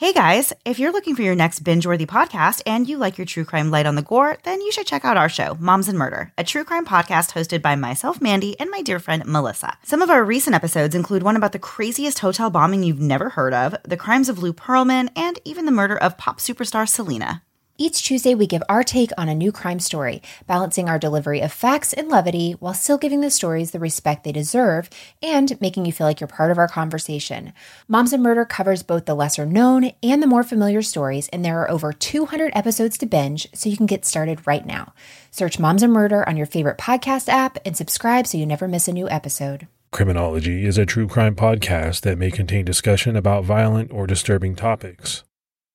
Hey guys, if you're looking for your next binge worthy podcast and you like your true crime light on the gore, then you should check out our show, Moms and Murder, a true crime podcast hosted by myself, Mandy, and my dear friend, Melissa. Some of our recent episodes include one about the craziest hotel bombing you've never heard of, the crimes of Lou Pearlman, and even the murder of pop superstar Selena. Each Tuesday, we give our take on a new crime story, balancing our delivery of facts and levity while still giving the stories the respect they deserve and making you feel like you're part of our conversation. Moms and Murder covers both the lesser known and the more familiar stories, and there are over 200 episodes to binge, so you can get started right now. Search Moms and Murder on your favorite podcast app and subscribe so you never miss a new episode. Criminology is a true crime podcast that may contain discussion about violent or disturbing topics.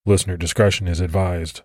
Listener discretion is advised.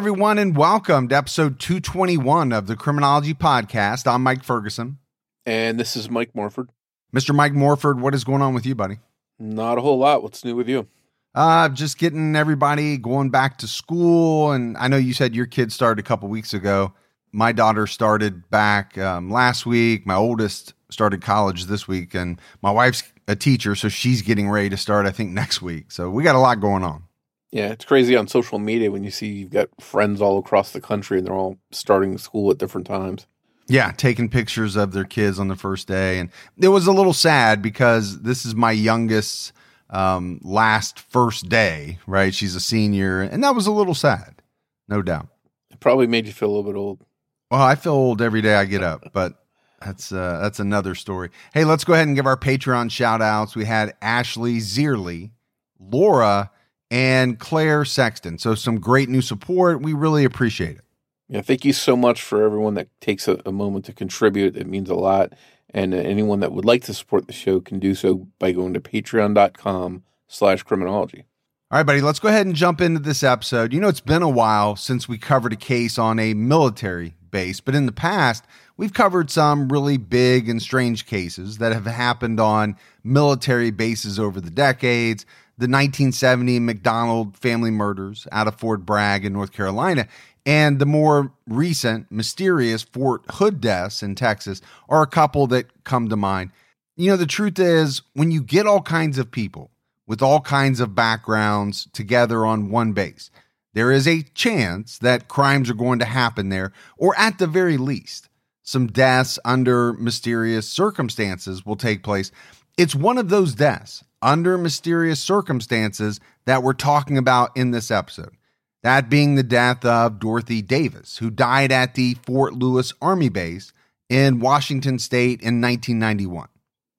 Everyone, and welcome to episode 221 of the Criminology Podcast. I'm Mike Ferguson. And this is Mike Morford. Mr. Mike Morford, what is going on with you, buddy? Not a whole lot. What's new with you? Uh, just getting everybody going back to school. And I know you said your kid started a couple weeks ago. My daughter started back um, last week. My oldest started college this week, and my wife's a teacher, so she's getting ready to start, I think, next week. So we got a lot going on. Yeah, it's crazy on social media when you see you've got friends all across the country and they're all starting school at different times. Yeah, taking pictures of their kids on the first day. And it was a little sad because this is my youngest um, last first day, right? She's a senior. And that was a little sad, no doubt. It probably made you feel a little bit old. Well, I feel old every day I get up, but that's uh, that's another story. Hey, let's go ahead and give our Patreon shout outs. We had Ashley Zierly, Laura, and Claire Sexton. So some great new support. We really appreciate it. Yeah, thank you so much for everyone that takes a, a moment to contribute. It means a lot. And uh, anyone that would like to support the show can do so by going to patreon.com slash criminology. All right, buddy, let's go ahead and jump into this episode. You know, it's been a while since we covered a case on a military base, but in the past, we've covered some really big and strange cases that have happened on military bases over the decades the 1970 McDonald family murders out of Fort Bragg in North Carolina, and the more recent, mysterious Fort Hood deaths in Texas are a couple that come to mind. You know, the truth is, when you get all kinds of people with all kinds of backgrounds together on one base, there is a chance that crimes are going to happen there, or at the very least, some deaths under mysterious circumstances will take place. It's one of those deaths under mysterious circumstances that we're talking about in this episode. That being the death of Dorothy Davis, who died at the Fort Lewis Army Base in Washington State in 1991.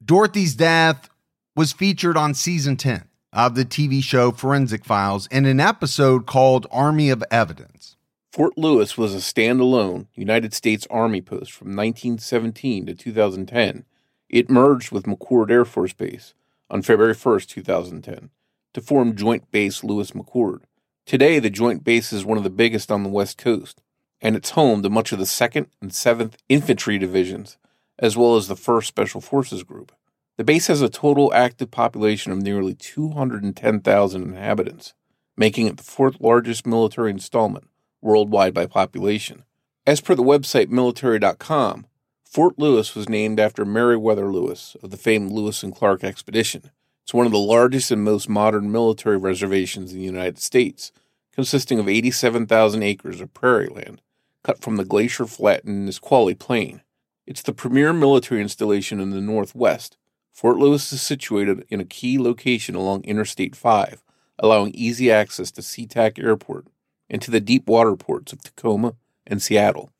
Dorothy's death was featured on season 10 of the TV show Forensic Files in an episode called Army of Evidence. Fort Lewis was a standalone United States Army post from 1917 to 2010. It merged with McChord Air Force Base on February 1, 2010, to form Joint Base Lewis McChord. Today, the Joint Base is one of the biggest on the West Coast, and it's home to much of the 2nd and 7th Infantry Divisions, as well as the 1st Special Forces Group. The base has a total active population of nearly 210,000 inhabitants, making it the fourth largest military installment worldwide by population. As per the website military.com, Fort Lewis was named after Meriwether Lewis of the famed Lewis and Clark expedition. It's one of the largest and most modern military reservations in the United States, consisting of 87,000 acres of prairie land cut from the glacier Flat flattened Nisqually Plain. It's the premier military installation in the Northwest. Fort Lewis is situated in a key location along Interstate 5, allowing easy access to SeaTac Airport and to the deep water ports of Tacoma and Seattle.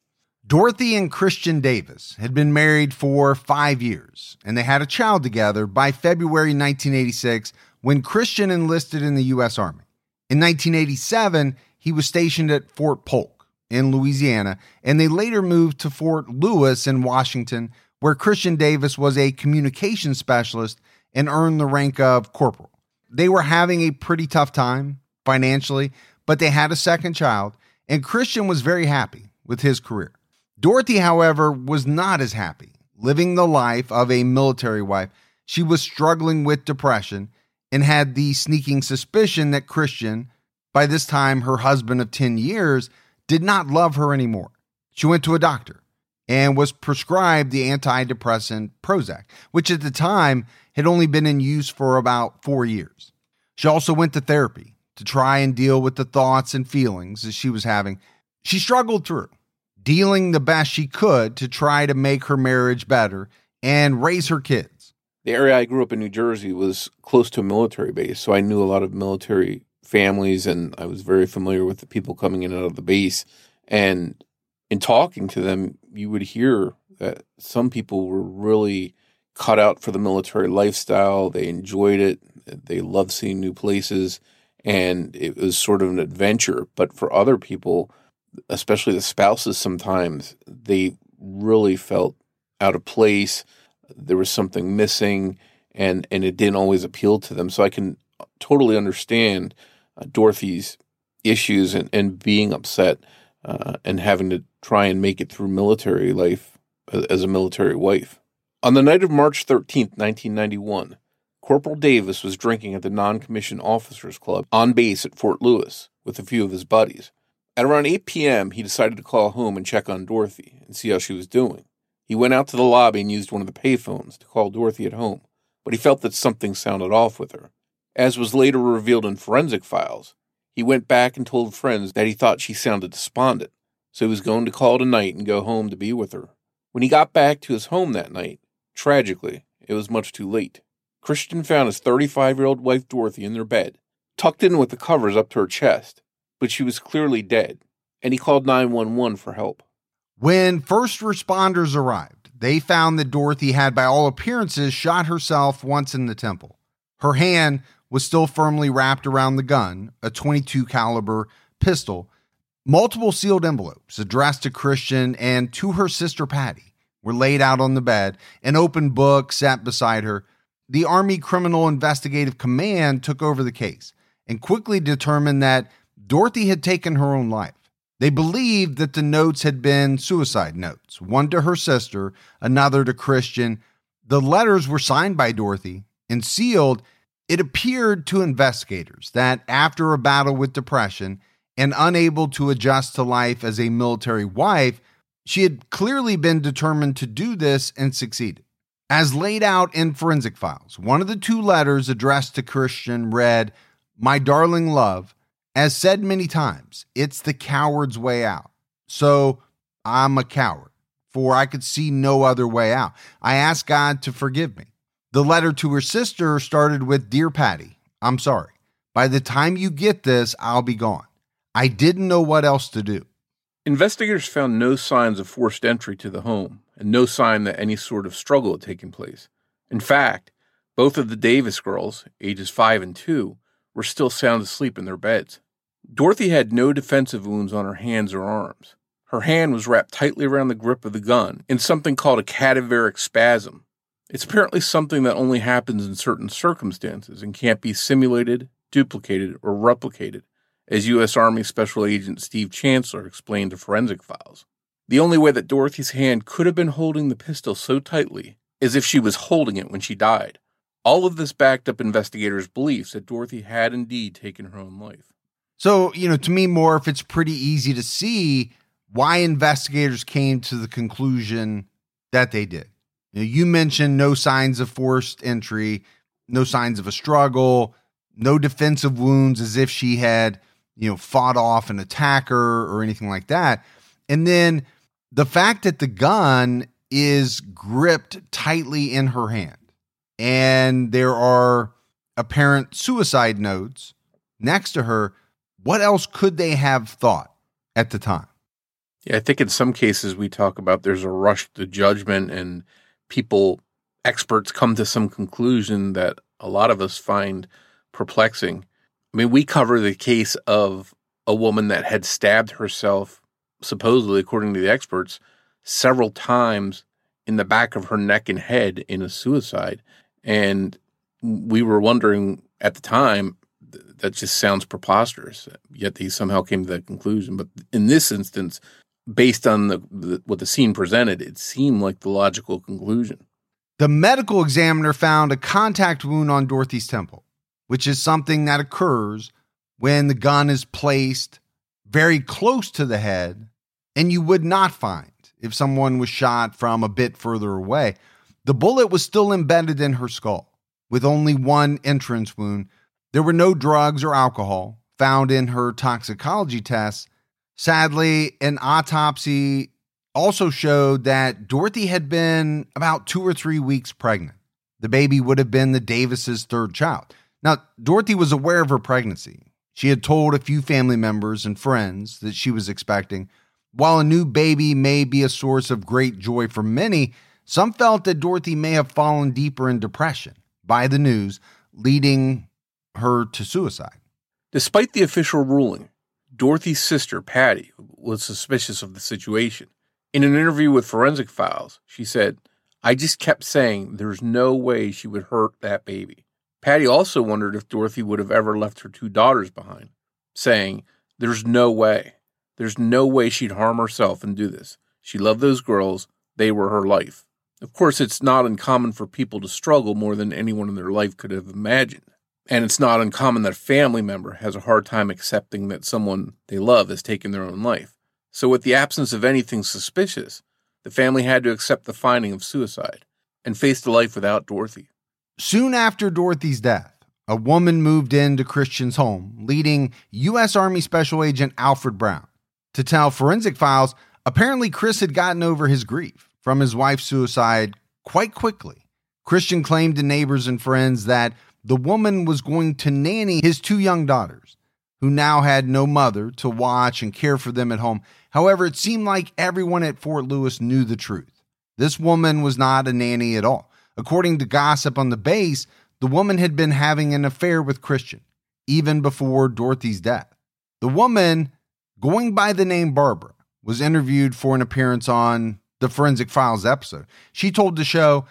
Dorothy and Christian Davis had been married for five years, and they had a child together by February 1986 when Christian enlisted in the U.S. Army. In 1987, he was stationed at Fort Polk in Louisiana, and they later moved to Fort Lewis in Washington, where Christian Davis was a communication specialist and earned the rank of corporal. They were having a pretty tough time financially, but they had a second child, and Christian was very happy with his career. Dorothy, however, was not as happy. Living the life of a military wife, she was struggling with depression and had the sneaking suspicion that Christian, by this time her husband of 10 years, did not love her anymore. She went to a doctor and was prescribed the antidepressant Prozac, which at the time had only been in use for about four years. She also went to therapy to try and deal with the thoughts and feelings that she was having. She struggled through, dealing the best she could to try to make her marriage better and raise her kids. The area I grew up in, New Jersey, was close to a military base, so I knew a lot of military families and I was very familiar with the people coming in and out of the base. And in talking to them, you would hear that some people were really cut out for the military lifestyle. They enjoyed it. They loved seeing new places and it was sort of an adventure. But for other people, especially the spouses, sometimes they really felt out of place. There was something missing, and and it didn't always appeal to them. So I can totally understand uh, Dorothy's issues and, and being upset uh, and having to try and make it through military life as a military wife. On the night of March 13th, 1991, Corporal Davis was drinking at the non commissioned officers club on base at Fort Lewis with a few of his buddies. At around 8 p.m., he decided to call home and check on Dorothy and see how she was doing. He went out to the lobby and used one of the payphones to call Dorothy at home, but he felt that something sounded off with her. As was later revealed in forensic files, he went back and told friends that he thought she sounded despondent, so he was going to call tonight and go home to be with her. When he got back to his home that night, tragically, it was much too late. Christian found his 35 year old wife Dorothy in their bed, tucked in with the covers up to her chest, but she was clearly dead, and he called 911 for help. When first responders arrived, they found that Dorothy had, by all appearances, shot herself once in the temple. Her hand was still firmly wrapped around the gun, a 22 caliber pistol. Multiple sealed envelopes addressed to Christian and to her sister Patty were laid out on the bed. An open book sat beside her the Army Criminal Investigative Command took over the case and quickly determined that Dorothy had taken her own life. They believed that the notes had been suicide notes, one to her sister, another to Christian. The letters were signed by Dorothy and sealed. It appeared to investigators that after a battle with depression and unable to adjust to life as a military wife, she had clearly been determined to do this and succeeded. As laid out in forensic files, one of the two letters addressed to Christian read, My darling love, as said many times, it's the coward's way out. So I'm a coward, for I could see no other way out. I ask God to forgive me. The letter to her sister started with Dear Patty, I'm sorry. By the time you get this, I'll be gone. I didn't know what else to do. Investigators found no signs of forced entry to the home and no sign that any sort of struggle had taken place. In fact, both of the Davis girls, ages 5 and 2, were still sound asleep in their beds. Dorothy had no defensive wounds on her hands or arms. Her hand was wrapped tightly around the grip of the gun in something called a cadaveric spasm. It's apparently something that only happens in certain circumstances and can't be simulated, duplicated, or replicated as U.S. Army Special Agent Steve Chancellor explained to Forensic Files. The only way that Dorothy's hand could have been holding the pistol so tightly is if she was holding it when she died. All of this backed up investigators' beliefs that Dorothy had indeed taken her own life. So, you know, to me, Morph, it's pretty easy to see why investigators came to the conclusion that they did. You, know, you mentioned no signs of forced entry, no signs of a struggle, no defensive wounds as if she had you know, fought off an attacker or anything like that. And then the fact that the gun is gripped tightly in her hand and there are apparent suicide notes next to her, what else could they have thought at the time? Yeah, I think in some cases we talk about there's a rush to judgment and people, experts come to some conclusion that a lot of us find perplexing. I mean, we cover the case of a woman that had stabbed herself, supposedly, according to the experts, several times in the back of her neck and head in a suicide. And we were wondering at the time, that just sounds preposterous. Yet they somehow came to that conclusion. But in this instance, based on the, the, what the scene presented, it seemed like the logical conclusion. The medical examiner found a contact wound on Dorothy's temple, which is something that occurs when the gun is placed very close to the head, and you would not find if someone was shot from a bit further away. The bullet was still embedded in her skull, with only one entrance wound. There were no drugs or alcohol found in her toxicology tests, Sadly, an autopsy also showed that Dorothy had been about two or three weeks pregnant. The baby would have been the Davises' third child. Now, Dorothy was aware of her pregnancy. She had told a few family members and friends that she was expecting. While a new baby may be a source of great joy for many, some felt that Dorothy may have fallen deeper in depression by the news, leading her to suicide. Despite the official ruling, Dorothy's sister, Patty, was suspicious of the situation. In an interview with Forensic Files, she said, I just kept saying there's no way she would hurt that baby. Patty also wondered if Dorothy would have ever left her two daughters behind, saying, There's no way. There's no way she'd harm herself and do this. She loved those girls. They were her life. Of course, it's not uncommon for people to struggle more than anyone in their life could have imagined. And it's not uncommon that a family member has a hard time accepting that someone they love has taken their own life. So, with the absence of anything suspicious, the family had to accept the finding of suicide and face the life without Dorothy. Soon after Dorothy's death, a woman moved into Christian's home, leading U.S. Army Special Agent Alfred Brown. To tell Forensic Files, apparently Chris had gotten over his grief from his wife's suicide quite quickly. Christian claimed to neighbors and friends that the woman was going to nanny his two young daughters, who now had no mother to watch and care for them at home. However, it seemed like everyone at Fort Lewis knew the truth. This woman was not a nanny at all. According to gossip on the base, the woman had been having an affair with Christian, even before Dorothy's death. The woman, going by the name Barbara, was interviewed for an appearance on the Forensic Files episode. She told the show,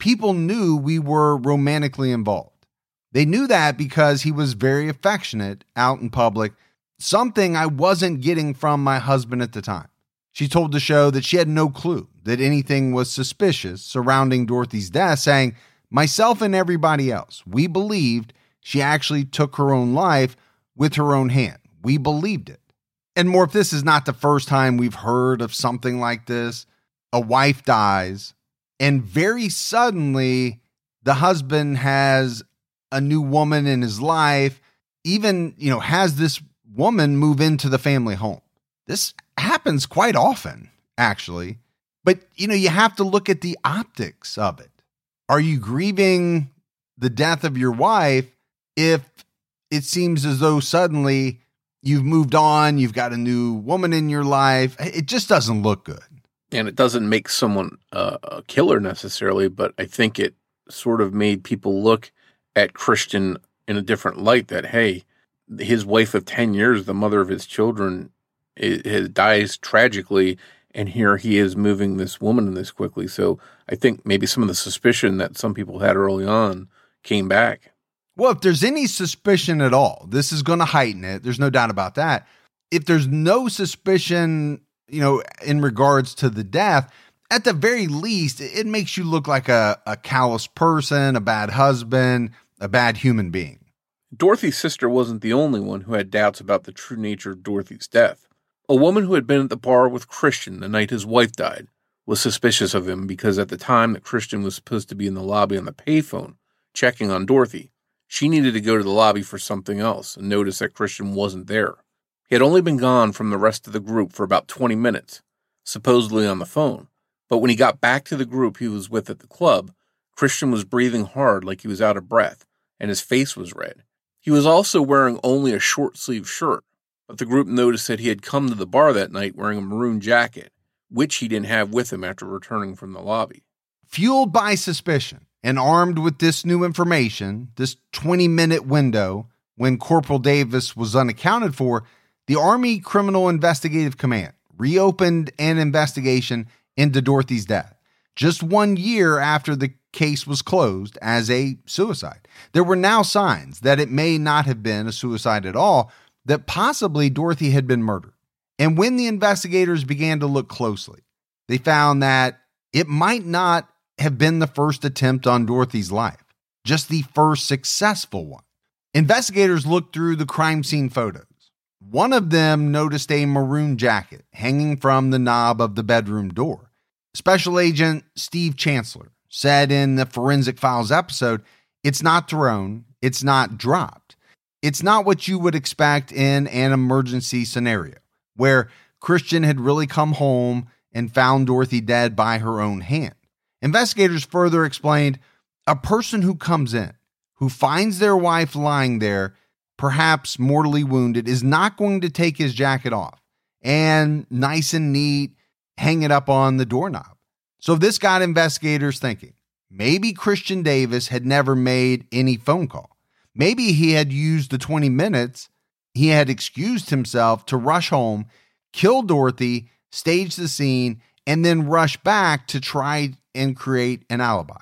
People knew we were romantically involved. They knew that because he was very affectionate out in public, something I wasn't getting from my husband at the time. She told the show that she had no clue that anything was suspicious surrounding Dorothy's death, saying, Myself and everybody else, we believed she actually took her own life with her own hand. We believed it. And more, if this is not the first time we've heard of something like this, a wife dies, and very suddenly the husband has a new woman in his life, even, you know, has this woman move into the family home. This happens quite often, actually. But, you know, you have to look at the optics of it. Are you grieving the death of your wife if it seems as though suddenly you've moved on, you've got a new woman in your life? It just doesn't look good. And it doesn't make someone uh, a killer necessarily, but I think it sort of made people look at Christian in a different light that, hey, his wife of 10 years, the mother of his children, it, dies tragically. And here he is moving this woman this quickly. So I think maybe some of the suspicion that some people had early on came back. Well, if there's any suspicion at all, this is going to heighten it. There's no doubt about that. If there's no suspicion, you know, in regards to the death, at the very least, it makes you look like a, a callous person, a bad husband, a bad human being. Dorothy's sister wasn't the only one who had doubts about the true nature of Dorothy's death. A woman who had been at the bar with Christian the night his wife died was suspicious of him because at the time that Christian was supposed to be in the lobby on the payphone checking on Dorothy, she needed to go to the lobby for something else and noticed that Christian wasn't there. He had only been gone from the rest of the group for about 20 minutes, supposedly on the phone, but when he got back to the group he was with at the club, Christian was breathing hard like he was out of breath and his face was red. He was also wearing only a short sleeved shirt, but the group noticed that he had come to the bar that night wearing a maroon jacket, which he didn't have with him after returning from the lobby. Fueled by suspicion and armed with this new information, this 20 minute window when Corporal Davis was unaccounted for, the Army Criminal Investigative Command reopened an investigation into Dorothy's death. Just one year after the case was closed as a suicide. There were now signs that it may not have been a suicide at all, that possibly Dorothy had been murdered. And when the investigators began to look closely, they found that it might not have been the first attempt on Dorothy's life, just the first successful one. Investigators looked through the crime scene photos. One of them noticed a maroon jacket hanging from the knob of the bedroom door. Special Agent Steve Chancellor said in the Forensic Files episode it's not thrown, it's not dropped. It's not what you would expect in an emergency scenario where Christian had really come home and found Dorothy dead by her own hand. Investigators further explained a person who comes in, who finds their wife lying there, perhaps mortally wounded, is not going to take his jacket off and nice and neat hang it up on the doorknob. So this got investigators thinking maybe Christian Davis had never made any phone call. Maybe he had used the 20 minutes he had excused himself to rush home, kill Dorothy, stage the scene, and then rush back to try and create an alibi.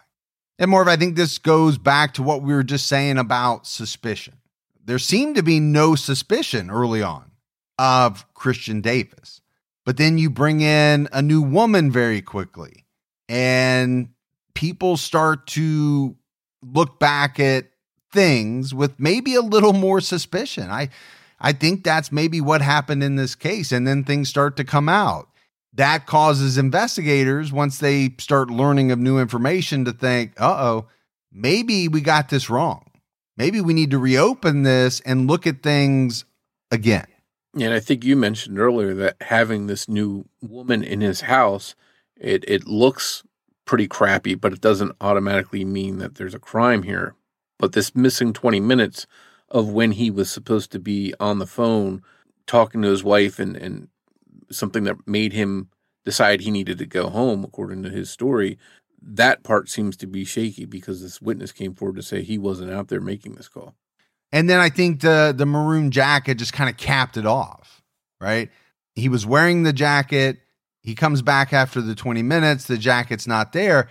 And Marv, I think this goes back to what we were just saying about suspicion. There seemed to be no suspicion early on of Christian Davis. But then you bring in a new woman very quickly, and people start to look back at things with maybe a little more suspicion. I I think that's maybe what happened in this case and then things start to come out. That causes investigators once they start learning of new information to think, "Uh-oh, maybe we got this wrong. Maybe we need to reopen this and look at things again." And I think you mentioned earlier that having this new woman in his house, it it looks pretty crappy, but it doesn't automatically mean that there's a crime here. But this missing 20 minutes of when he was supposed to be on the phone talking to his wife and, and something that made him decide he needed to go home, according to his story, that part seems to be shaky because this witness came forward to say he wasn't out there making this call. And then I think the the maroon jacket just kind of capped it off, right? He was wearing the jacket. He comes back after the 20 minutes, the jacket's not there.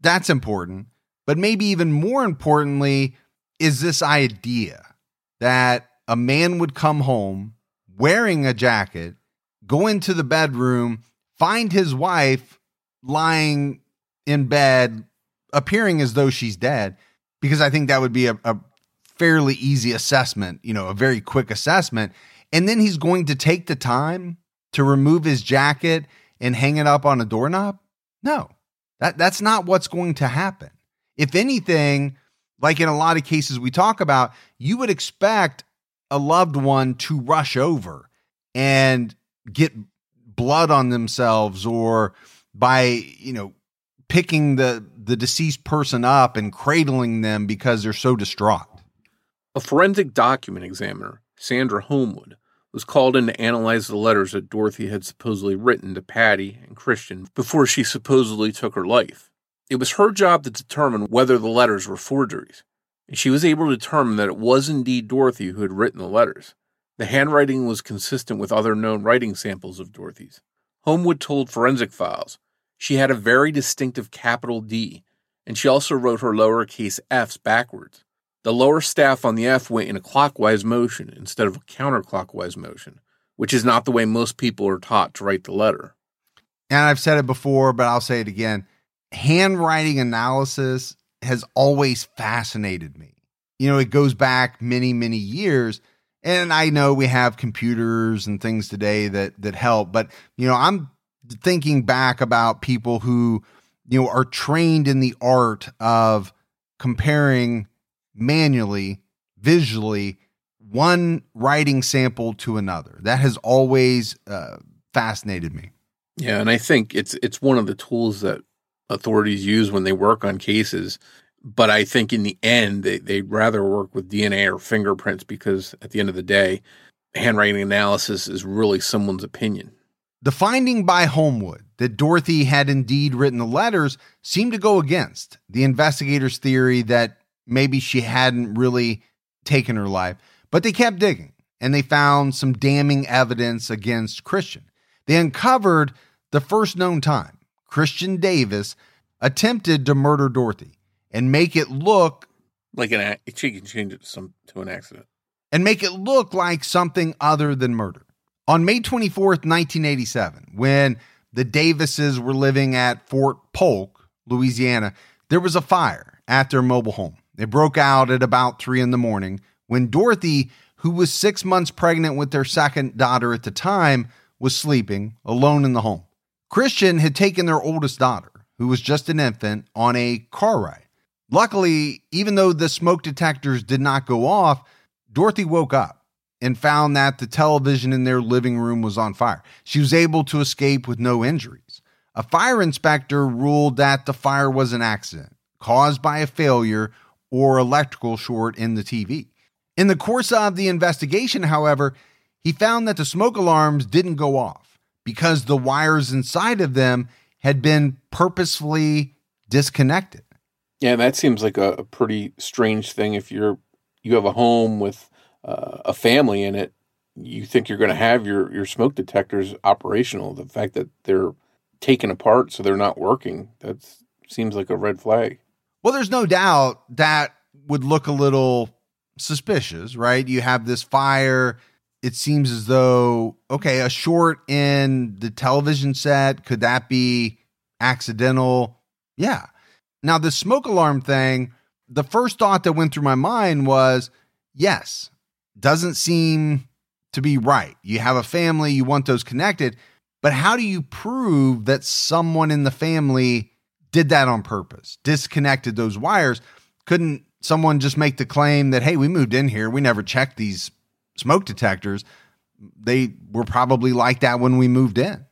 That's important. But maybe even more importantly is this idea that a man would come home wearing a jacket, go into the bedroom, find his wife lying in bed, appearing as though she's dead, because I think that would be a, a fairly easy assessment, you know, a very quick assessment. And then he's going to take the time to remove his jacket and hang it up on a doorknob? No, that, that's not what's going to happen. If anything, like in a lot of cases we talk about, you would expect a loved one to rush over and get blood on themselves or by, you know, picking the the deceased person up and cradling them because they're so distraught. A forensic document examiner, Sandra Homewood, was called in to analyze the letters that Dorothy had supposedly written to Patty and Christian before she supposedly took her life. It was her job to determine whether the letters were forgeries, and she was able to determine that it was indeed Dorothy who had written the letters. The handwriting was consistent with other known writing samples of Dorothy's. Homewood told Forensic Files she had a very distinctive capital D, and she also wrote her lowercase f's backwards. The lower staff on the F went in a clockwise motion instead of a counterclockwise motion, which is not the way most people are taught to write the letter. And I've said it before, but I'll say it again handwriting analysis has always fascinated me. You know, it goes back many, many years. And I know we have computers and things today that that help, but you know, I'm thinking back about people who, you know, are trained in the art of comparing manually, visually, one writing sample to another. That has always uh, fascinated me. Yeah, and I think it's it's one of the tools that authorities use when they work on cases. But I think in the end, they, they'd rather work with DNA or fingerprints because at the end of the day, handwriting analysis is really someone's opinion. The finding by Homewood that Dorothy had indeed written the letters seemed to go against the investigators' theory that maybe she hadn't really taken her life. But they kept digging and they found some damning evidence against Christian. They uncovered the first known time Christian Davis attempted to murder Dorothy. and make it look Like an she can change it some to an accident. and make it look like something other than murder. On May 24th, 1987, when the Davises were living at Fort Polk, Louisiana, there was a fire at their mobile home. It broke out at about three in the morning when Dorothy, who was six months pregnant with their second daughter at the time, was sleeping alone in the home. Christian had taken their oldest daughter, who was just an infant, on a car ride. Luckily, even though the smoke detectors did not go off, Dorothy woke up and found that the television in their living room was on fire. She was able to escape with no injuries. A fire inspector ruled that the fire was an accident caused by a failure or electrical short in the TV. In the course of the investigation, however, he found that the smoke alarms didn't go off because the wires inside of them had been purposefully disconnected. Yeah, that seems like a, a pretty strange thing. If you're you have a home with uh, a family in it, you think you're going to have your your smoke detectors operational. The fact that they're taken apart so they're not working that seems like a red flag. Well, there's no doubt that would look a little suspicious, right? You have this fire. It seems as though, okay, a short in the television set, could that be accidental? Yeah. Now, the smoke alarm thing, the first thought that went through my mind was yes, doesn't seem to be right. You have a family, you want those connected, but how do you prove that someone in the family did that on purpose, disconnected those wires? Couldn't someone just make the claim that, hey, we moved in here, we never checked these smoke detectors? They were probably like that when we moved in.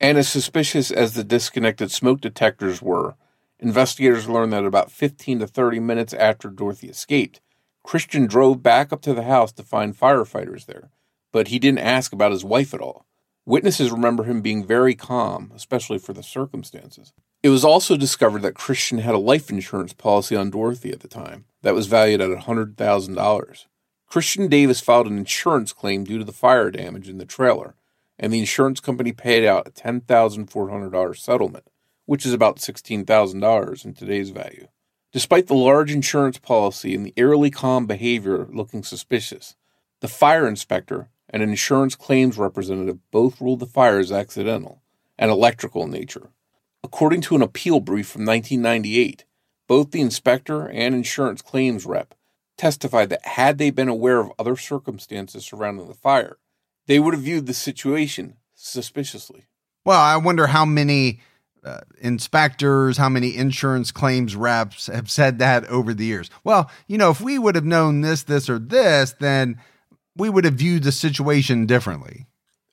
And as suspicious as the disconnected smoke detectors were, investigators learned that about 15 to 30 minutes after Dorothy escaped, Christian drove back up to the house to find firefighters there, but he didn't ask about his wife at all. Witnesses remember him being very calm, especially for the circumstances. It was also discovered that Christian had a life insurance policy on Dorothy at the time that was valued at $100,000. Christian Davis filed an insurance claim due to the fire damage in the trailer, and the insurance company paid out a $10,400 settlement, which is about $16,000 in today's value. Despite the large insurance policy and the eerily calm behavior looking suspicious, the fire inspector and an insurance claims representative both ruled the fire as accidental and electrical in nature. According to an appeal brief from 1998, both the inspector and insurance claims rep testified that had they been aware of other circumstances surrounding the fire, they would have viewed the situation suspiciously. Well, I wonder how many uh, inspectors, how many insurance claims reps have said that over the years. Well, you know, if we would have known this, this, or this, then we would have viewed the situation differently.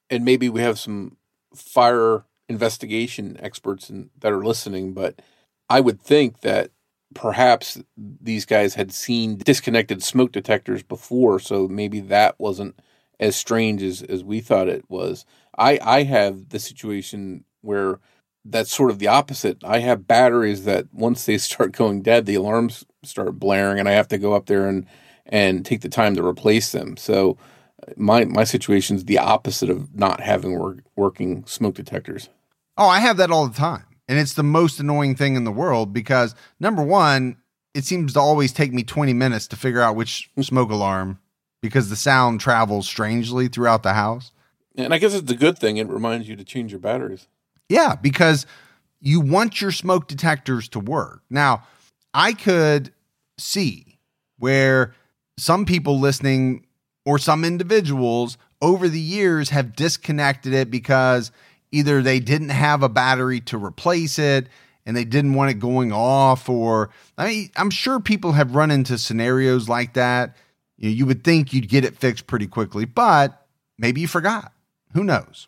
And maybe we have some fire investigation experts in, that are listening, but I would think that perhaps these guys had seen disconnected smoke detectors before, so maybe that wasn't as strange as, as we thought it was. I, I have the situation where that's sort of the opposite. I have batteries that once they start going dead, the alarms start blaring, and I have to go up there and and take the time to replace them. So uh, my my situation is the opposite of not having work, working smoke detectors. Oh, I have that all the time. And it's the most annoying thing in the world because number one, it seems to always take me 20 minutes to figure out which smoke alarm because the sound travels strangely throughout the house. And I guess it's a good thing. It reminds you to change your batteries. Yeah, because you want your smoke detectors to work. Now, I could see where some people listening or some individuals over the years have disconnected it because either they didn't have a battery to replace it and they didn't want it going off or I mean I'm sure people have run into scenarios like that. You, know, you would think you'd get it fixed pretty quickly, but maybe you forgot. Who knows?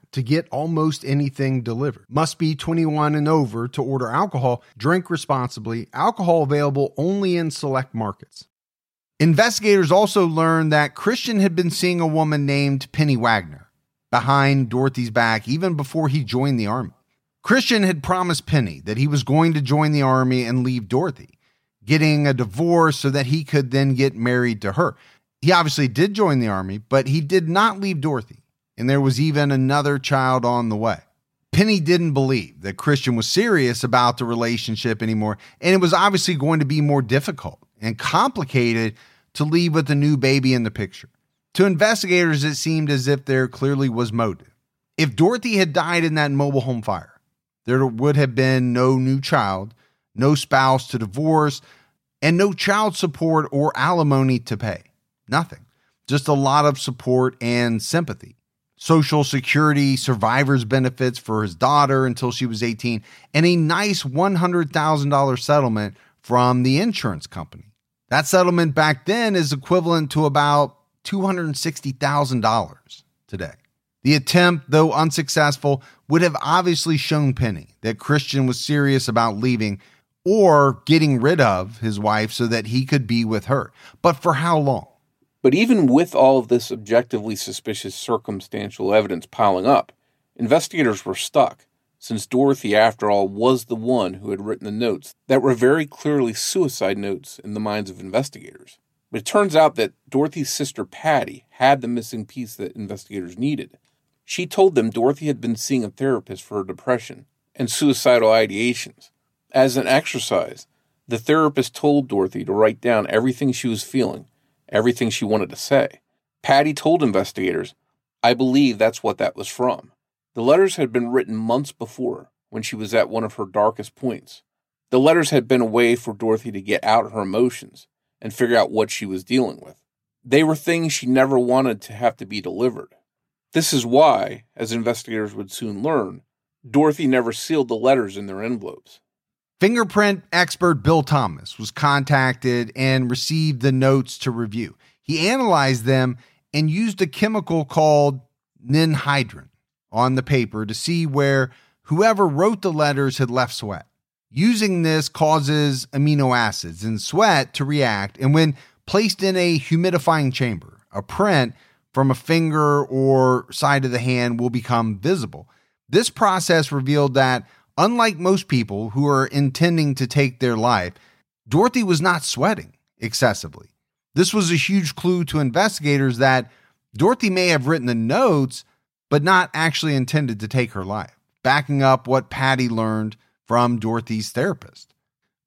to get almost anything delivered. Must be 21 and over to order alcohol. Drink responsibly. Alcohol available only in select markets. Investigators also learned that Christian had been seeing a woman named Penny Wagner behind Dorothy's back even before he joined the army. Christian had promised Penny that he was going to join the army and leave Dorothy, getting a divorce so that he could then get married to her. He obviously did join the army, but he did not leave Dorothy and there was even another child on the way. Penny didn't believe that Christian was serious about the relationship anymore, and it was obviously going to be more difficult and complicated to leave with a new baby in the picture. To investigators, it seemed as if there clearly was motive. If Dorothy had died in that mobile home fire, there would have been no new child, no spouse to divorce, and no child support or alimony to pay. Nothing. Just a lot of support and sympathy. Social Security survivor's benefits for his daughter until she was 18, and a nice $100,000 settlement from the insurance company. That settlement back then is equivalent to about $260,000 today. The attempt, though unsuccessful, would have obviously shown Penny that Christian was serious about leaving or getting rid of his wife so that he could be with her. But for how long? But even with all of this objectively suspicious circumstantial evidence piling up, investigators were stuck, since Dorothy, after all, was the one who had written the notes that were very clearly suicide notes in the minds of investigators. But it turns out that Dorothy's sister Patty had the missing piece that investigators needed. She told them Dorothy had been seeing a therapist for her depression and suicidal ideations. As an exercise, the therapist told Dorothy to write down everything she was feeling everything she wanted to say. Patty told investigators, I believe that's what that was from. The letters had been written months before when she was at one of her darkest points. The letters had been a way for Dorothy to get out her emotions and figure out what she was dealing with. They were things she never wanted to have to be delivered. This is why, as investigators would soon learn, Dorothy never sealed the letters in their envelopes. Fingerprint expert Bill Thomas was contacted and received the notes to review. He analyzed them and used a chemical called ninhydrin on the paper to see where whoever wrote the letters had left sweat. Using this causes amino acids in sweat to react, and when placed in a humidifying chamber, a print from a finger or side of the hand will become visible. This process revealed that Unlike most people who are intending to take their life, Dorothy was not sweating excessively. This was a huge clue to investigators that Dorothy may have written the notes, but not actually intended to take her life, backing up what Patty learned from Dorothy's therapist.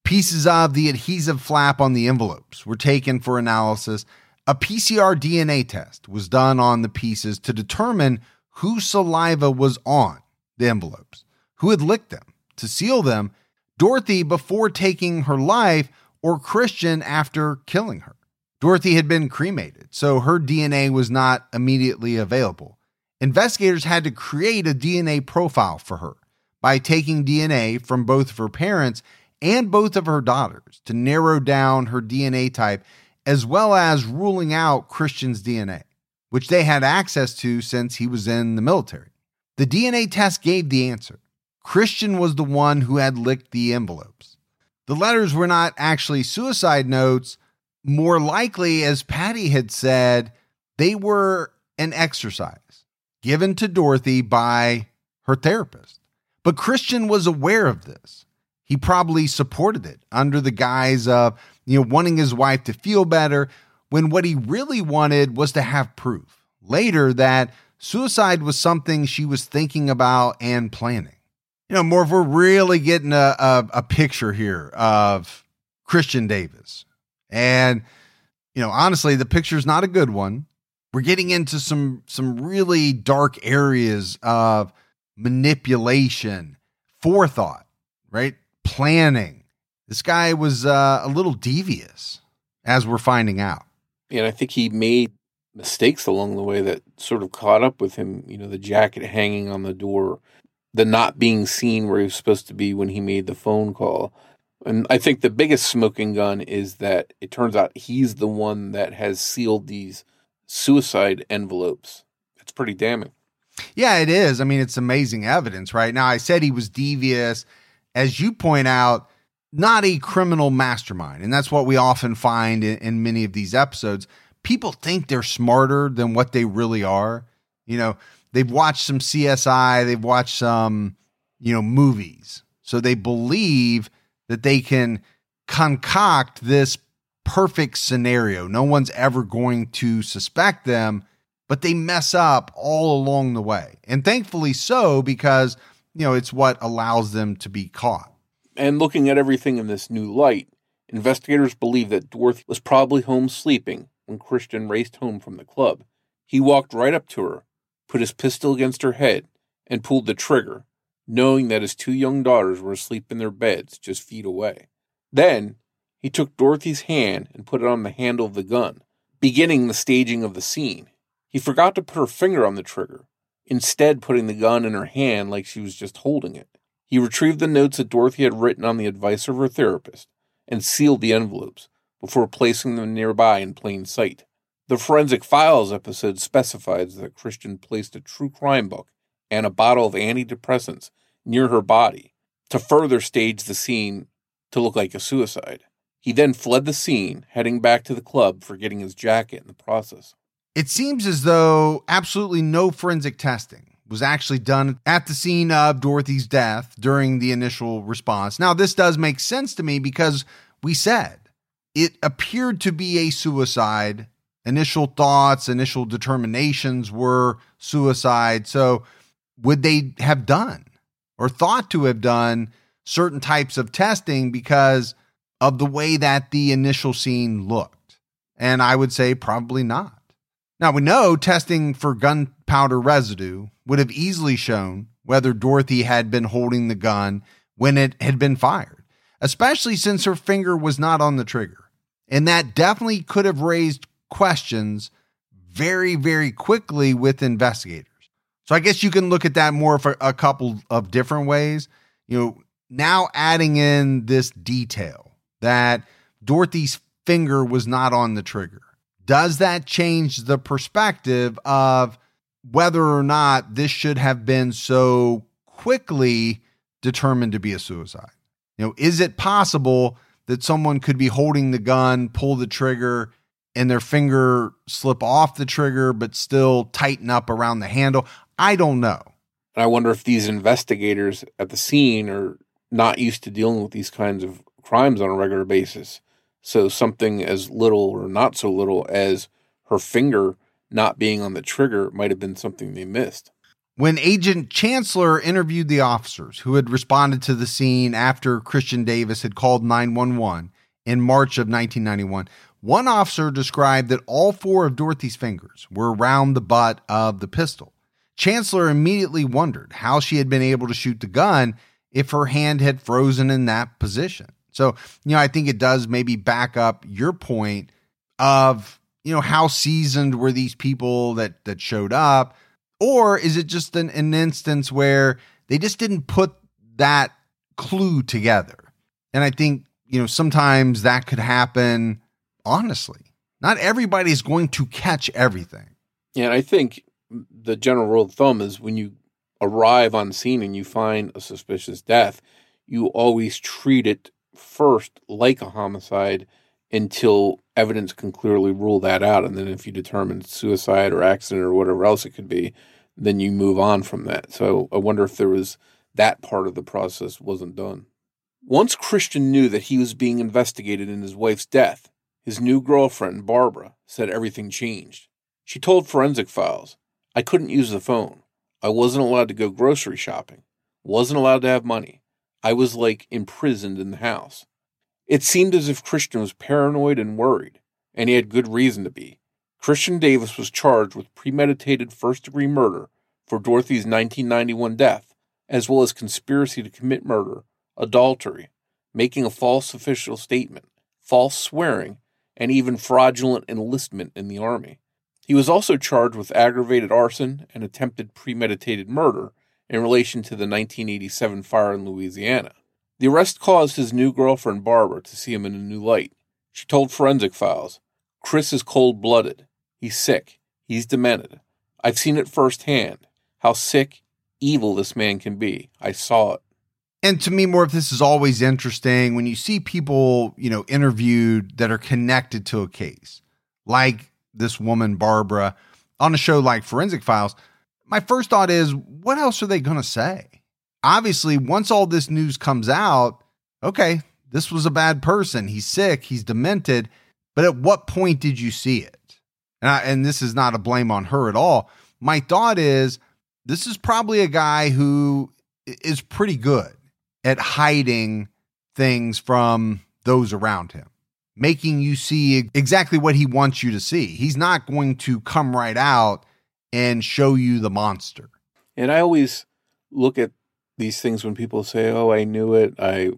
Pieces of the adhesive flap on the envelopes were taken for analysis. A PCR DNA test was done on the pieces to determine whose saliva was on the envelopes who had licked them to seal them, Dorothy before taking her life or Christian after killing her. Dorothy had been cremated, so her DNA was not immediately available. Investigators had to create a DNA profile for her by taking DNA from both of her parents and both of her daughters to narrow down her DNA type, as well as ruling out Christian's DNA, which they had access to since he was in the military. The DNA test gave the answer. Christian was the one who had licked the envelopes. The letters were not actually suicide notes. More likely, as Patty had said, they were an exercise given to Dorothy by her therapist. But Christian was aware of this. He probably supported it under the guise of, you know, wanting his wife to feel better when what he really wanted was to have proof later that suicide was something she was thinking about and planning you know, more if we're really getting a, a, a picture here of Christian Davis. And, you know, honestly, the picture's not a good one, We're getting into some some really dark areas of manipulation, forethought, right? Planning. This guy was uh, a little devious, as we're finding out. And I think he made mistakes along the way that sort of caught up with him. You know, the jacket hanging on the door, the not being seen where he was supposed to be when he made the phone call. And I think the biggest smoking gun is that it turns out he's the one that has sealed these suicide envelopes. It's pretty damning. Yeah, it is. I mean, it's amazing evidence, right? Now, I said he was devious. As you point out, not a criminal mastermind. And that's what we often find in, in many of these episodes. People think they're smarter than what they really are. You know, they've watched some CSI, they've watched some, you know, movies. So they believe that they can concoct this perfect scenario. No one's ever going to suspect them, but they mess up all along the way. And thankfully so, because, you know, it's what allows them to be caught. And looking at everything in this new light, investigators believe that Dorothy was probably home sleeping when Christian raced home from the club. He walked right up to her, put his pistol against her head, and pulled the trigger, knowing that his two young daughters were asleep in their beds just feet away. Then he took Dorothy's hand and put it on the handle of the gun, beginning the staging of the scene. He forgot to put her finger on the trigger, instead, putting the gun in her hand like she was just holding it. He retrieved the notes that Dorothy had written on the advice of her therapist and sealed the envelopes before placing them nearby in plain sight. The Forensic Files episode specifies that Christian placed a true crime book and a bottle of antidepressants near her body to further stage the scene to look like a suicide. He then fled the scene, heading back to the club, forgetting his jacket in the process. It seems as though absolutely no forensic testing was actually done at the scene of Dorothy's death during the initial response. Now, this does make sense to me because we said it appeared to be a suicide. Initial thoughts, initial determinations were suicide. So, would they have done or thought to have done certain types of testing because of the way that the initial scene looked? And I would say probably not. Now, we know testing for gunpowder residue would have easily shown whether Dorothy had been holding the gun when it had been fired, especially since her finger was not on the trigger. And that definitely could have raised questions very, very quickly with investigators. So I guess you can look at that more for a couple of different ways. You know, now adding in this detail that Dorothy's finger was not on the trigger. Does that change the perspective of whether or not this should have been so quickly determined to be a suicide? You know, is it possible that someone could be holding the gun, pull the trigger, and their finger slip off the trigger, but still tighten up around the handle? I don't know. And I wonder if these investigators at the scene are not used to dealing with these kinds of crimes on a regular basis. So something as little or not so little as her finger not being on the trigger might have been something they missed. When Agent Chancellor interviewed the officers who had responded to the scene after Christian Davis had called 911 in March of 1991, one officer described that all four of Dorothy's fingers were around the butt of the pistol. Chancellor immediately wondered how she had been able to shoot the gun if her hand had frozen in that position. So, you know, I think it does maybe back up your point of, you know, how seasoned were these people that that showed up? Or is it just an, an instance where they just didn't put that clue together? And I think, you know, sometimes that could happen honestly. Not everybody's going to catch everything. Yeah, and I think the general rule of thumb is when you arrive on scene and you find a suspicious death, you always treat it first like a homicide until evidence can clearly rule that out. And then if you determine suicide or accident or whatever else it could be, then you move on from that. So I wonder if there was that part of the process wasn't done. Once Christian knew that he was being investigated in his wife's death, his new girlfriend, Barbara, said everything changed. She told Forensic Files, I couldn't use the phone. I wasn't allowed to go grocery shopping. Wasn't allowed to have money. I was like imprisoned in the house. It seemed as if Christian was paranoid and worried, and he had good reason to be. Christian Davis was charged with premeditated first degree murder for Dorothy's 1991 death, as well as conspiracy to commit murder, adultery, making a false official statement, false swearing, and even fraudulent enlistment in the Army. He was also charged with aggravated arson and attempted premeditated murder in relation to the 1987 fire in Louisiana. The arrest caused his new girlfriend, Barbara, to see him in a new light. She told Forensic Files Chris is cold blooded. He's sick. He's demented. I've seen it firsthand how sick, evil this man can be. I saw it. And to me, more of this is always interesting when you see people, you know, interviewed that are connected to a case, like this woman, Barbara, on a show like Forensic Files. My first thought is, what else are they going to say? Obviously, once all this news comes out, okay, this was a bad person. He's sick. He's demented. But at what point did you see it? And, I, and this is not a blame on her at all. My thought is this is probably a guy who is pretty good at hiding things from those around him, making you see exactly what he wants you to see. He's not going to come right out and show you the monster. And I always look at these things when people say, "Oh, I knew it. I,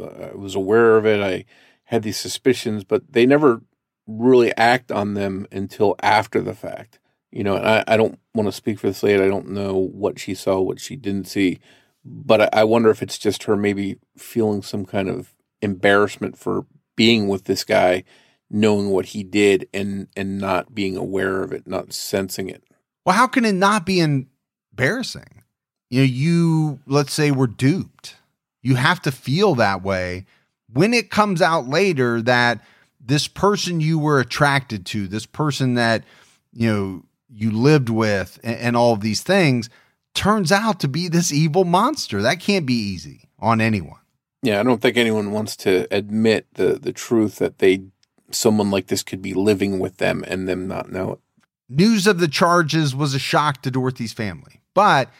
I was aware of it. I had these suspicions," but they never really act on them until after the fact. You know, and I, I don't want to speak for this lady. I don't know what she saw, what she didn't see, but I, I wonder if it's just her maybe feeling some kind of embarrassment for being with this guy, knowing what he did and and not being aware of it, not sensing it. Well, how can it not be embarrassing? You know, you let's say were duped. You have to feel that way when it comes out later that this person you were attracted to, this person that, you know, you lived with and, and all of these things turns out to be this evil monster. That can't be easy on anyone. Yeah, I don't think anyone wants to admit the the truth that they someone like this could be living with them and them not know it. News of the charges was a shock to Dorothy's family, but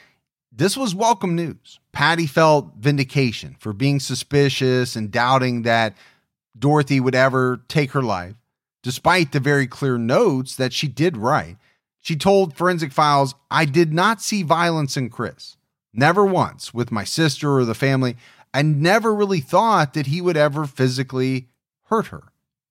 this was welcome news. Patty felt vindication for being suspicious and doubting that Dorothy would ever take her life, despite the very clear notes that she did write. She told Forensic Files, I did not see violence in Chris. Never once with my sister or the family. I never really thought that he would ever physically hurt her.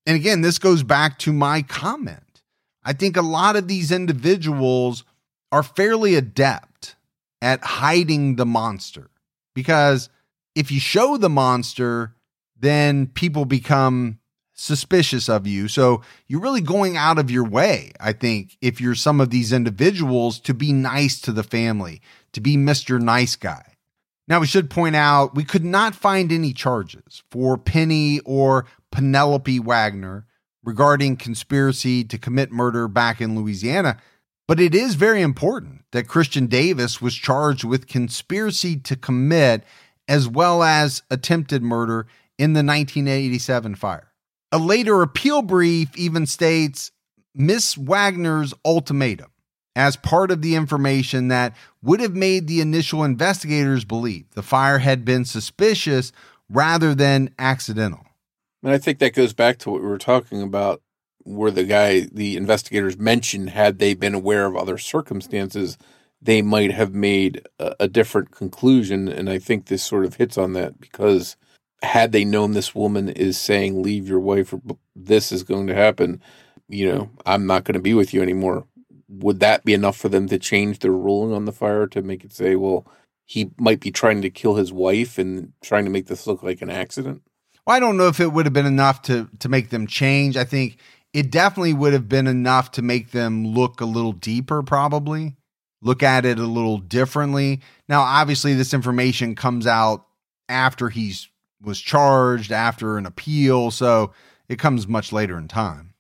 And again, this goes back to my comment. I think a lot of these individuals are fairly adept at hiding the monster because if you show the monster, then people become suspicious of you. So you're really going out of your way, I think, if you're some of these individuals to be nice to the family, to be Mr. Nice Guy. Now, we should point out we could not find any charges for Penny or Penelope Wagner regarding conspiracy to commit murder back in Louisiana. But it is very important that Christian Davis was charged with conspiracy to commit as well as attempted murder in the 1987 fire. A later appeal brief even states Miss Wagner's ultimatum as part of the information that would have made the initial investigators believe the fire had been suspicious rather than accidental. And I think that goes back to what we were talking about, where the guy, the investigators mentioned, had they been aware of other circumstances, they might have made a, a different conclusion. And I think this sort of hits on that because had they known this woman is saying leave your wife or this is going to happen you know i'm not going to be with you anymore. Would that be enough for them to change their ruling on the fire to make it say well he might be trying to kill his wife and trying to make this look like an accident well, i don't know if it would have been enough to to make them change. I think it definitely would have been enough to make them look a little deeper probably. Look at it a little differently. Now obviously this information comes out after he's was charged after an appeal, so it comes much later in time.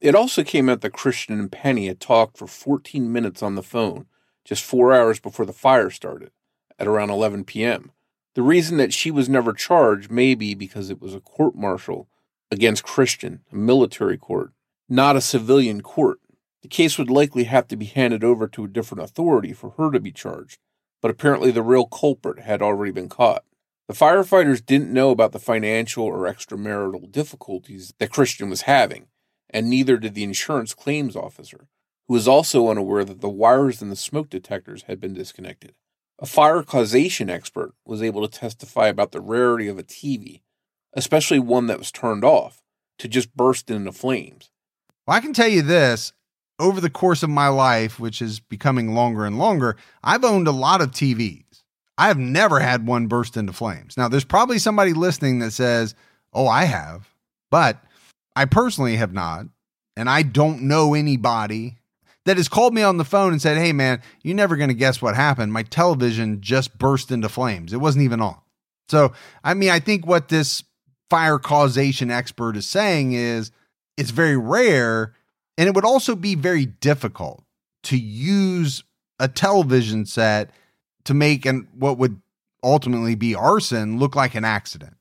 It also came out that Christian and Penny had talked for 14 minutes on the phone, just four hours before the fire started, at around 11 p.m. The reason that she was never charged may be because it was a court martial against Christian, a military court, not a civilian court. The case would likely have to be handed over to a different authority for her to be charged, but apparently the real culprit had already been caught. The firefighters didn't know about the financial or extramarital difficulties that Christian was having, and neither did the insurance claims officer, who was also unaware that the wires in the smoke detectors had been disconnected. A fire causation expert was able to testify about the rarity of a TV, especially one that was turned off, to just burst into flames. Well, I can tell you this over the course of my life, which is becoming longer and longer, I've owned a lot of TVs. I have never had one burst into flames. Now, there's probably somebody listening that says, Oh, I have, but I personally have not. And I don't know anybody that has called me on the phone and said, Hey, man, you're never going to guess what happened. My television just burst into flames. It wasn't even on. So, I mean, I think what this fire causation expert is saying is it's very rare and it would also be very difficult to use a television set to make an, what would ultimately be arson look like an accident.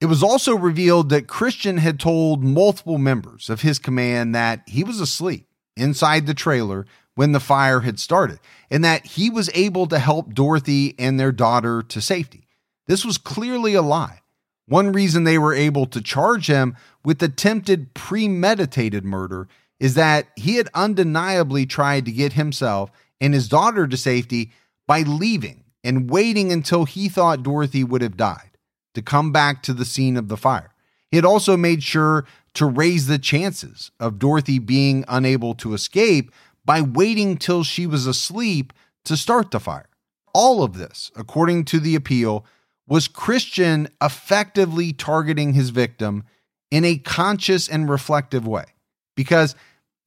It was also revealed that Christian had told multiple members of his command that he was asleep inside the trailer when the fire had started, and that he was able to help Dorothy and their daughter to safety. This was clearly a lie. One reason they were able to charge him with attempted premeditated murder is that he had undeniably tried to get himself and his daughter to safety by leaving and waiting until he thought Dorothy would have died to come back to the scene of the fire. He had also made sure to raise the chances of Dorothy being unable to escape by waiting till she was asleep to start the fire. All of this, according to the appeal, was Christian effectively targeting his victim in a conscious and reflective way because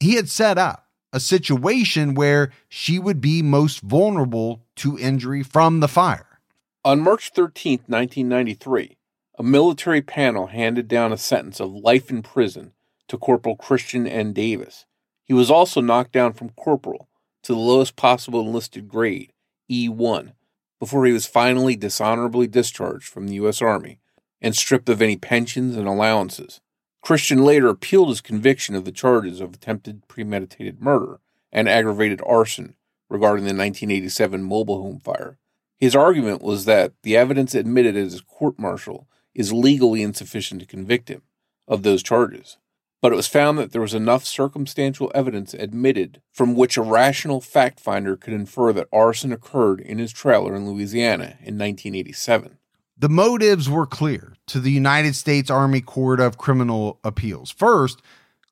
he had set up a situation where she would be most vulnerable to injury from the fire. On March 13, 1993, a military panel handed down a sentence of life in prison to Corporal Christian N. Davis. He was also knocked down from corporal to the lowest possible enlisted grade, E1, before he was finally dishonorably discharged from the U.S. Army and stripped of any pensions and allowances. Christian later appealed his conviction of the charges of attempted premeditated murder and aggravated arson regarding the 1987 mobile home fire. His argument was that the evidence admitted at his court martial is legally insufficient to convict him of those charges. But it was found that there was enough circumstantial evidence admitted from which a rational fact finder could infer that arson occurred in his trailer in Louisiana in 1987. The motives were clear to the United States Army Court of Criminal Appeals. First,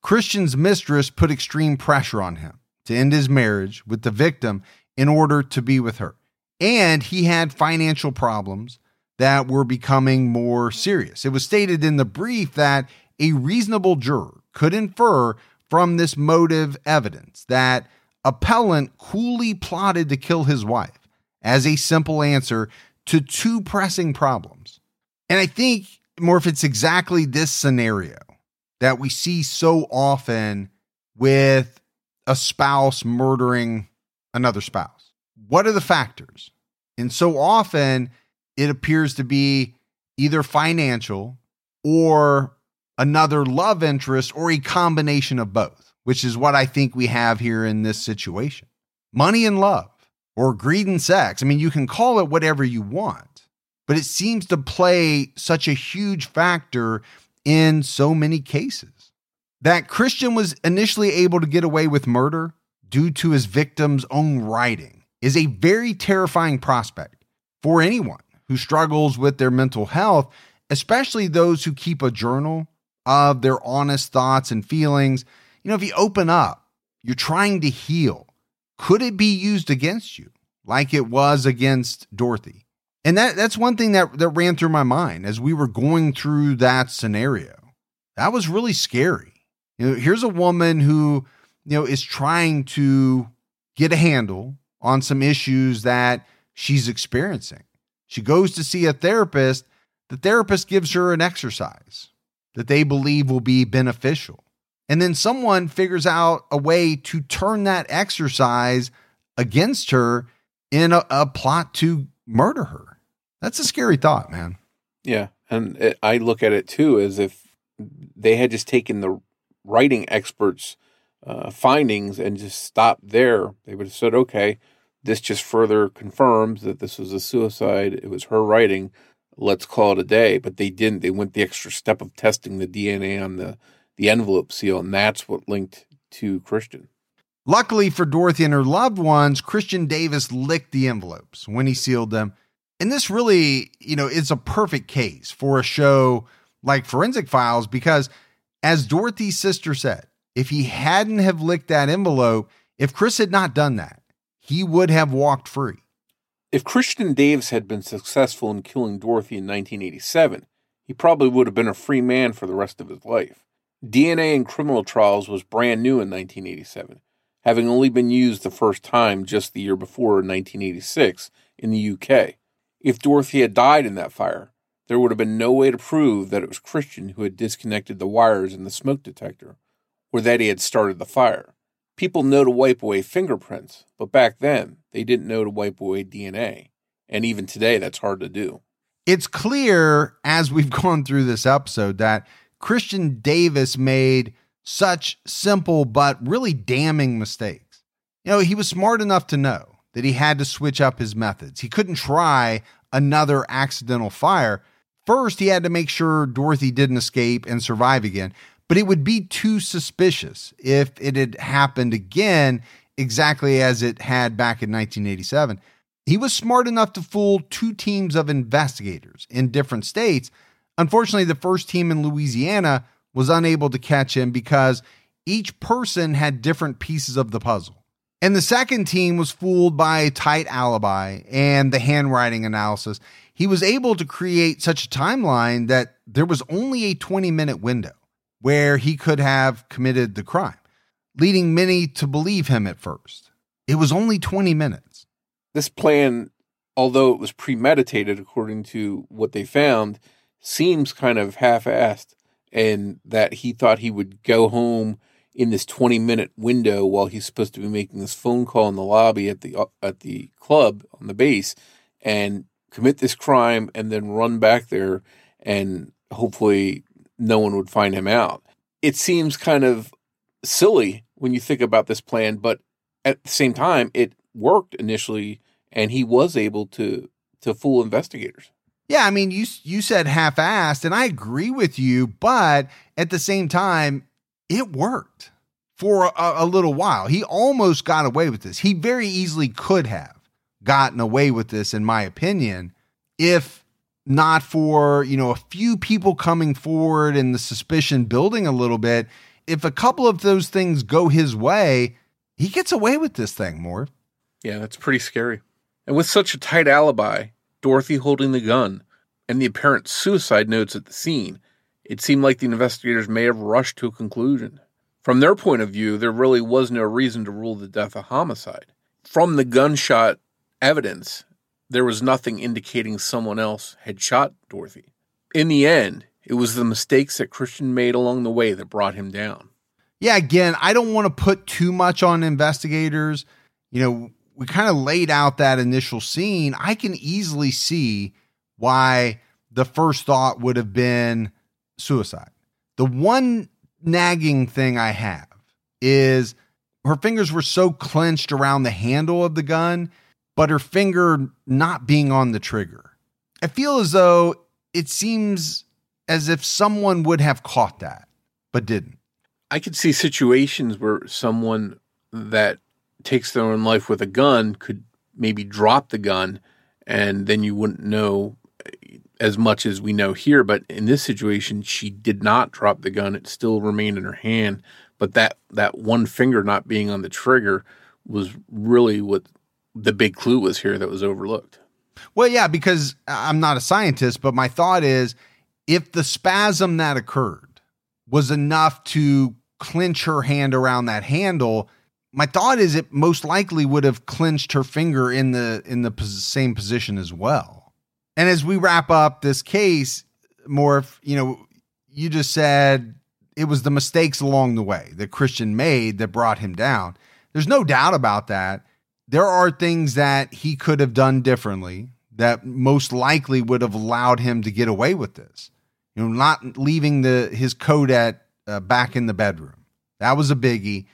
Christian's mistress put extreme pressure on him to end his marriage with the victim in order to be with her. And he had financial problems that were becoming more serious. It was stated in the brief that a reasonable juror could infer from this motive evidence that appellant coolly plotted to kill his wife as a simple answer to two pressing problems. And I think, more if it's exactly this scenario that we see so often with a spouse murdering another spouse. What are the factors? And so often it appears to be either financial or another love interest or a combination of both, which is what I think we have here in this situation. Money and love or greed and sex. I mean, you can call it whatever you want, but it seems to play such a huge factor in so many cases. That Christian was initially able to get away with murder due to his victim's own writing is a very terrifying prospect for anyone who struggles with their mental health, especially those who keep a journal of their honest thoughts and feelings. You know, if you open up, you're trying to heal could it be used against you like it was against Dorothy? And that that's one thing that that ran through my mind as we were going through that scenario. That was really scary. You know, here's a woman who, you know, is trying to get a handle on some issues that she's experiencing. She goes to see a therapist. The therapist gives her an exercise that they believe will be beneficial. And then someone figures out a way to turn that exercise against her in a, a plot to murder her. That's a scary thought, man. Yeah. And it, I look at it too as if they had just taken the writing experts' uh, findings and just stopped there. They would have said, okay, this just further confirms that this was a suicide. It was her writing. Let's call it a day. But they didn't. They went the extra step of testing the DNA on the the envelope seal, and that's what linked to Christian. Luckily for Dorothy and her loved ones, Christian Davis licked the envelopes when he sealed them. And this really, you know, is a perfect case for a show like Forensic Files because, as Dorothy's sister said, if he hadn't have licked that envelope, if Chris had not done that, he would have walked free. If Christian Davis had been successful in killing Dorothy in 1987, he probably would have been a free man for the rest of his life. DNA in criminal trials was brand new in 1987, having only been used the first time just the year before in 1986 in the UK. If Dorothy had died in that fire, there would have been no way to prove that it was Christian who had disconnected the wires in the smoke detector or that he had started the fire. People know to wipe away fingerprints, but back then they didn't know to wipe away DNA. And even today, that's hard to do. It's clear as we've gone through this episode that Christian Davis made such simple but really damning mistakes. You know, he was smart enough to know that he had to switch up his methods. He couldn't try another accidental fire. First, he had to make sure Dorothy didn't escape and survive again, but it would be too suspicious if it had happened again exactly as it had back in 1987. He was smart enough to fool two teams of investigators in different states Unfortunately, the first team in Louisiana was unable to catch him because each person had different pieces of the puzzle. And the second team was fooled by a tight alibi and the handwriting analysis. He was able to create such a timeline that there was only a 20 minute window where he could have committed the crime, leading many to believe him at first. It was only 20 minutes. This plan, although it was premeditated according to what they found, seems kind of half-assed and that he thought he would go home in this 20 minute window while he's supposed to be making this phone call in the lobby at the uh, at the club on the base and commit this crime and then run back there and hopefully no one would find him out. It seems kind of silly when you think about this plan, but at the same time it worked initially and he was able to to fool investigators. Yeah, I mean, you you said half-assed, and I agree with you, but at the same time, it worked for a, a, little while. He almost got away with this. He very easily could have gotten away with this, in my opinion, if not for you know a few people coming forward and the suspicion building a little bit. If a couple of those things go his way, he gets away with this thing more. Yeah, that's pretty scary. And with such a tight alibi, Dorothy holding the gun, and the apparent suicide notes at the scene, it seemed like the investigators may have rushed to a conclusion. From their point of view, there really was no reason to rule the death a homicide. From the gunshot evidence, there was nothing indicating someone else had shot Dorothy. In the end, it was the mistakes that Christian made along the way that brought him down. Yeah, again, I don't want to put too much on investigators. You know, we kind of laid out that initial scene, I can easily see why the first thought would have been suicide. The one nagging thing I have is her fingers were so clenched around the handle of the gun, but her finger not being on the trigger. I feel as though it seems as if someone would have caught that, but didn't. I could see situations where someone that takes their own life with a gun could maybe drop the gun and then you wouldn't know eh, as much as we know here. But in this situation she did not drop the gun. It still remained in her hand. But that that one finger not being on the trigger was really what the big clue was here that was overlooked. Well yeah because i'm not a scientist but my thought is if the spasm that occurred was enough to clench her hand around that handle my thought is it most likely would have clenched her finger in the in the same position as well. And as we wrap up this case, Morph, you know, you just said it was the mistakes along the way that Christian made that brought him down. There's no doubt about that. There are things that he could have done differently that most likely would have allowed him to get away with this. You know, not leaving the his coat at uh, back in the bedroom. That was a biggie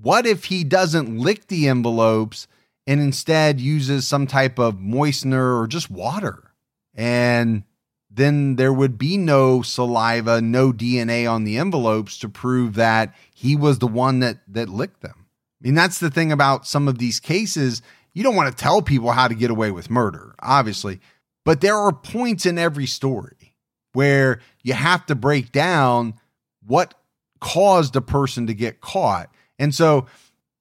what if he doesn't lick the envelopes and instead uses some type of moistener or just water? And then there would be no saliva, no DNA on the envelopes to prove that he was the one that that licked them. I mean, that's the thing about some of these cases. You don't want to tell people how to get away with murder, obviously, but there are points in every story where you have to break down what caused a person to get caught. And so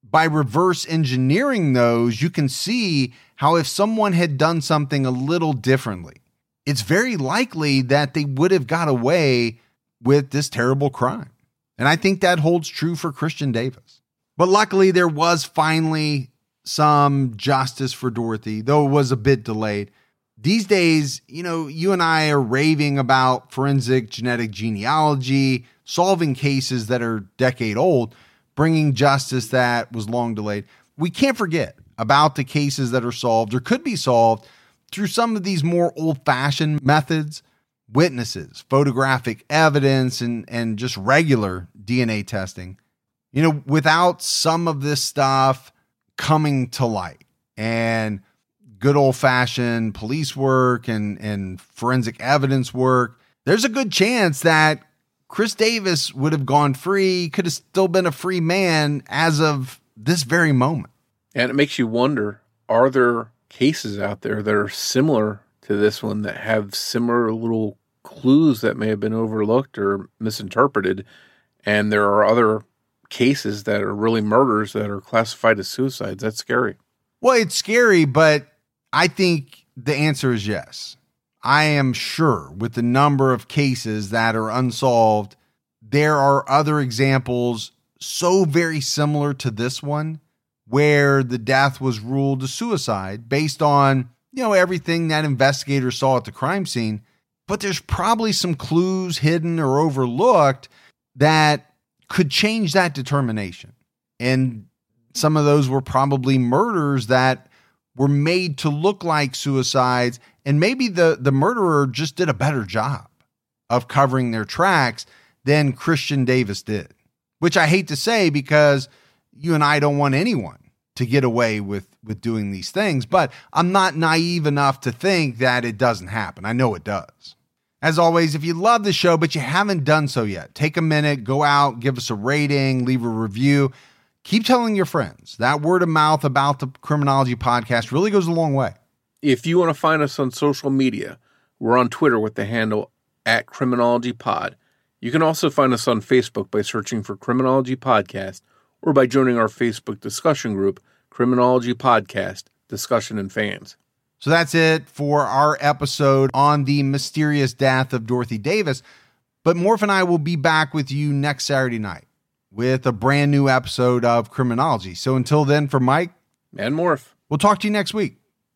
by reverse engineering those, you can see how if someone had done something a little differently, it's very likely that they would have got away with this terrible crime. And I think that holds true for Christian Davis. But luckily, there was finally some justice for Dorothy, though it was a bit delayed. These days, you know, you and I are raving about forensic genetic genealogy, solving cases that are decade old, bringing justice that was long delayed. We can't forget about the cases that are solved or could be solved through some of these more old fashioned methods witnesses, photographic evidence, and, and just regular DNA testing. You know, without some of this stuff coming to light and good old fashioned police work and, and forensic evidence work, there's a good chance that Chris Davis would have gone free, could have still been a free man as of this very moment. And it makes you wonder are there cases out there that are similar to this one that have similar little clues that may have been overlooked or misinterpreted? And there are other cases that are really murders that are classified as suicides. That's scary. Well, it's scary, but I think the answer is yes. I am sure with the number of cases that are unsolved, there are other examples so very similar to this one where the death was ruled a suicide based on, you know, everything that investigators saw at the crime scene. But there's probably some clues hidden or overlooked that could change that determination. And some of those were probably murders that were made to look like suicides and maybe the the murderer just did a better job of covering their tracks than Christian Davis did. Which I hate to say because you and I don't want anyone to get away with with doing these things, but I'm not naive enough to think that it doesn't happen. I know it does. As always, if you love the show but you haven't done so yet, take a minute, go out, give us a rating, leave a review. Keep telling your friends. That word of mouth about the Criminology podcast really goes a long way. If you want to find us on social media, we're on Twitter with the handle at Criminology Pod. You can also find us on Facebook by searching for Criminology Podcast or by joining our Facebook discussion group, Criminology Podcast Discussion and Fans. So that's it for our episode on the mysterious death of Dorothy Davis. But Morph and I will be back with you next Saturday night with a brand new episode of Criminology. So until then, for Mike and Morph, we'll talk to you next week.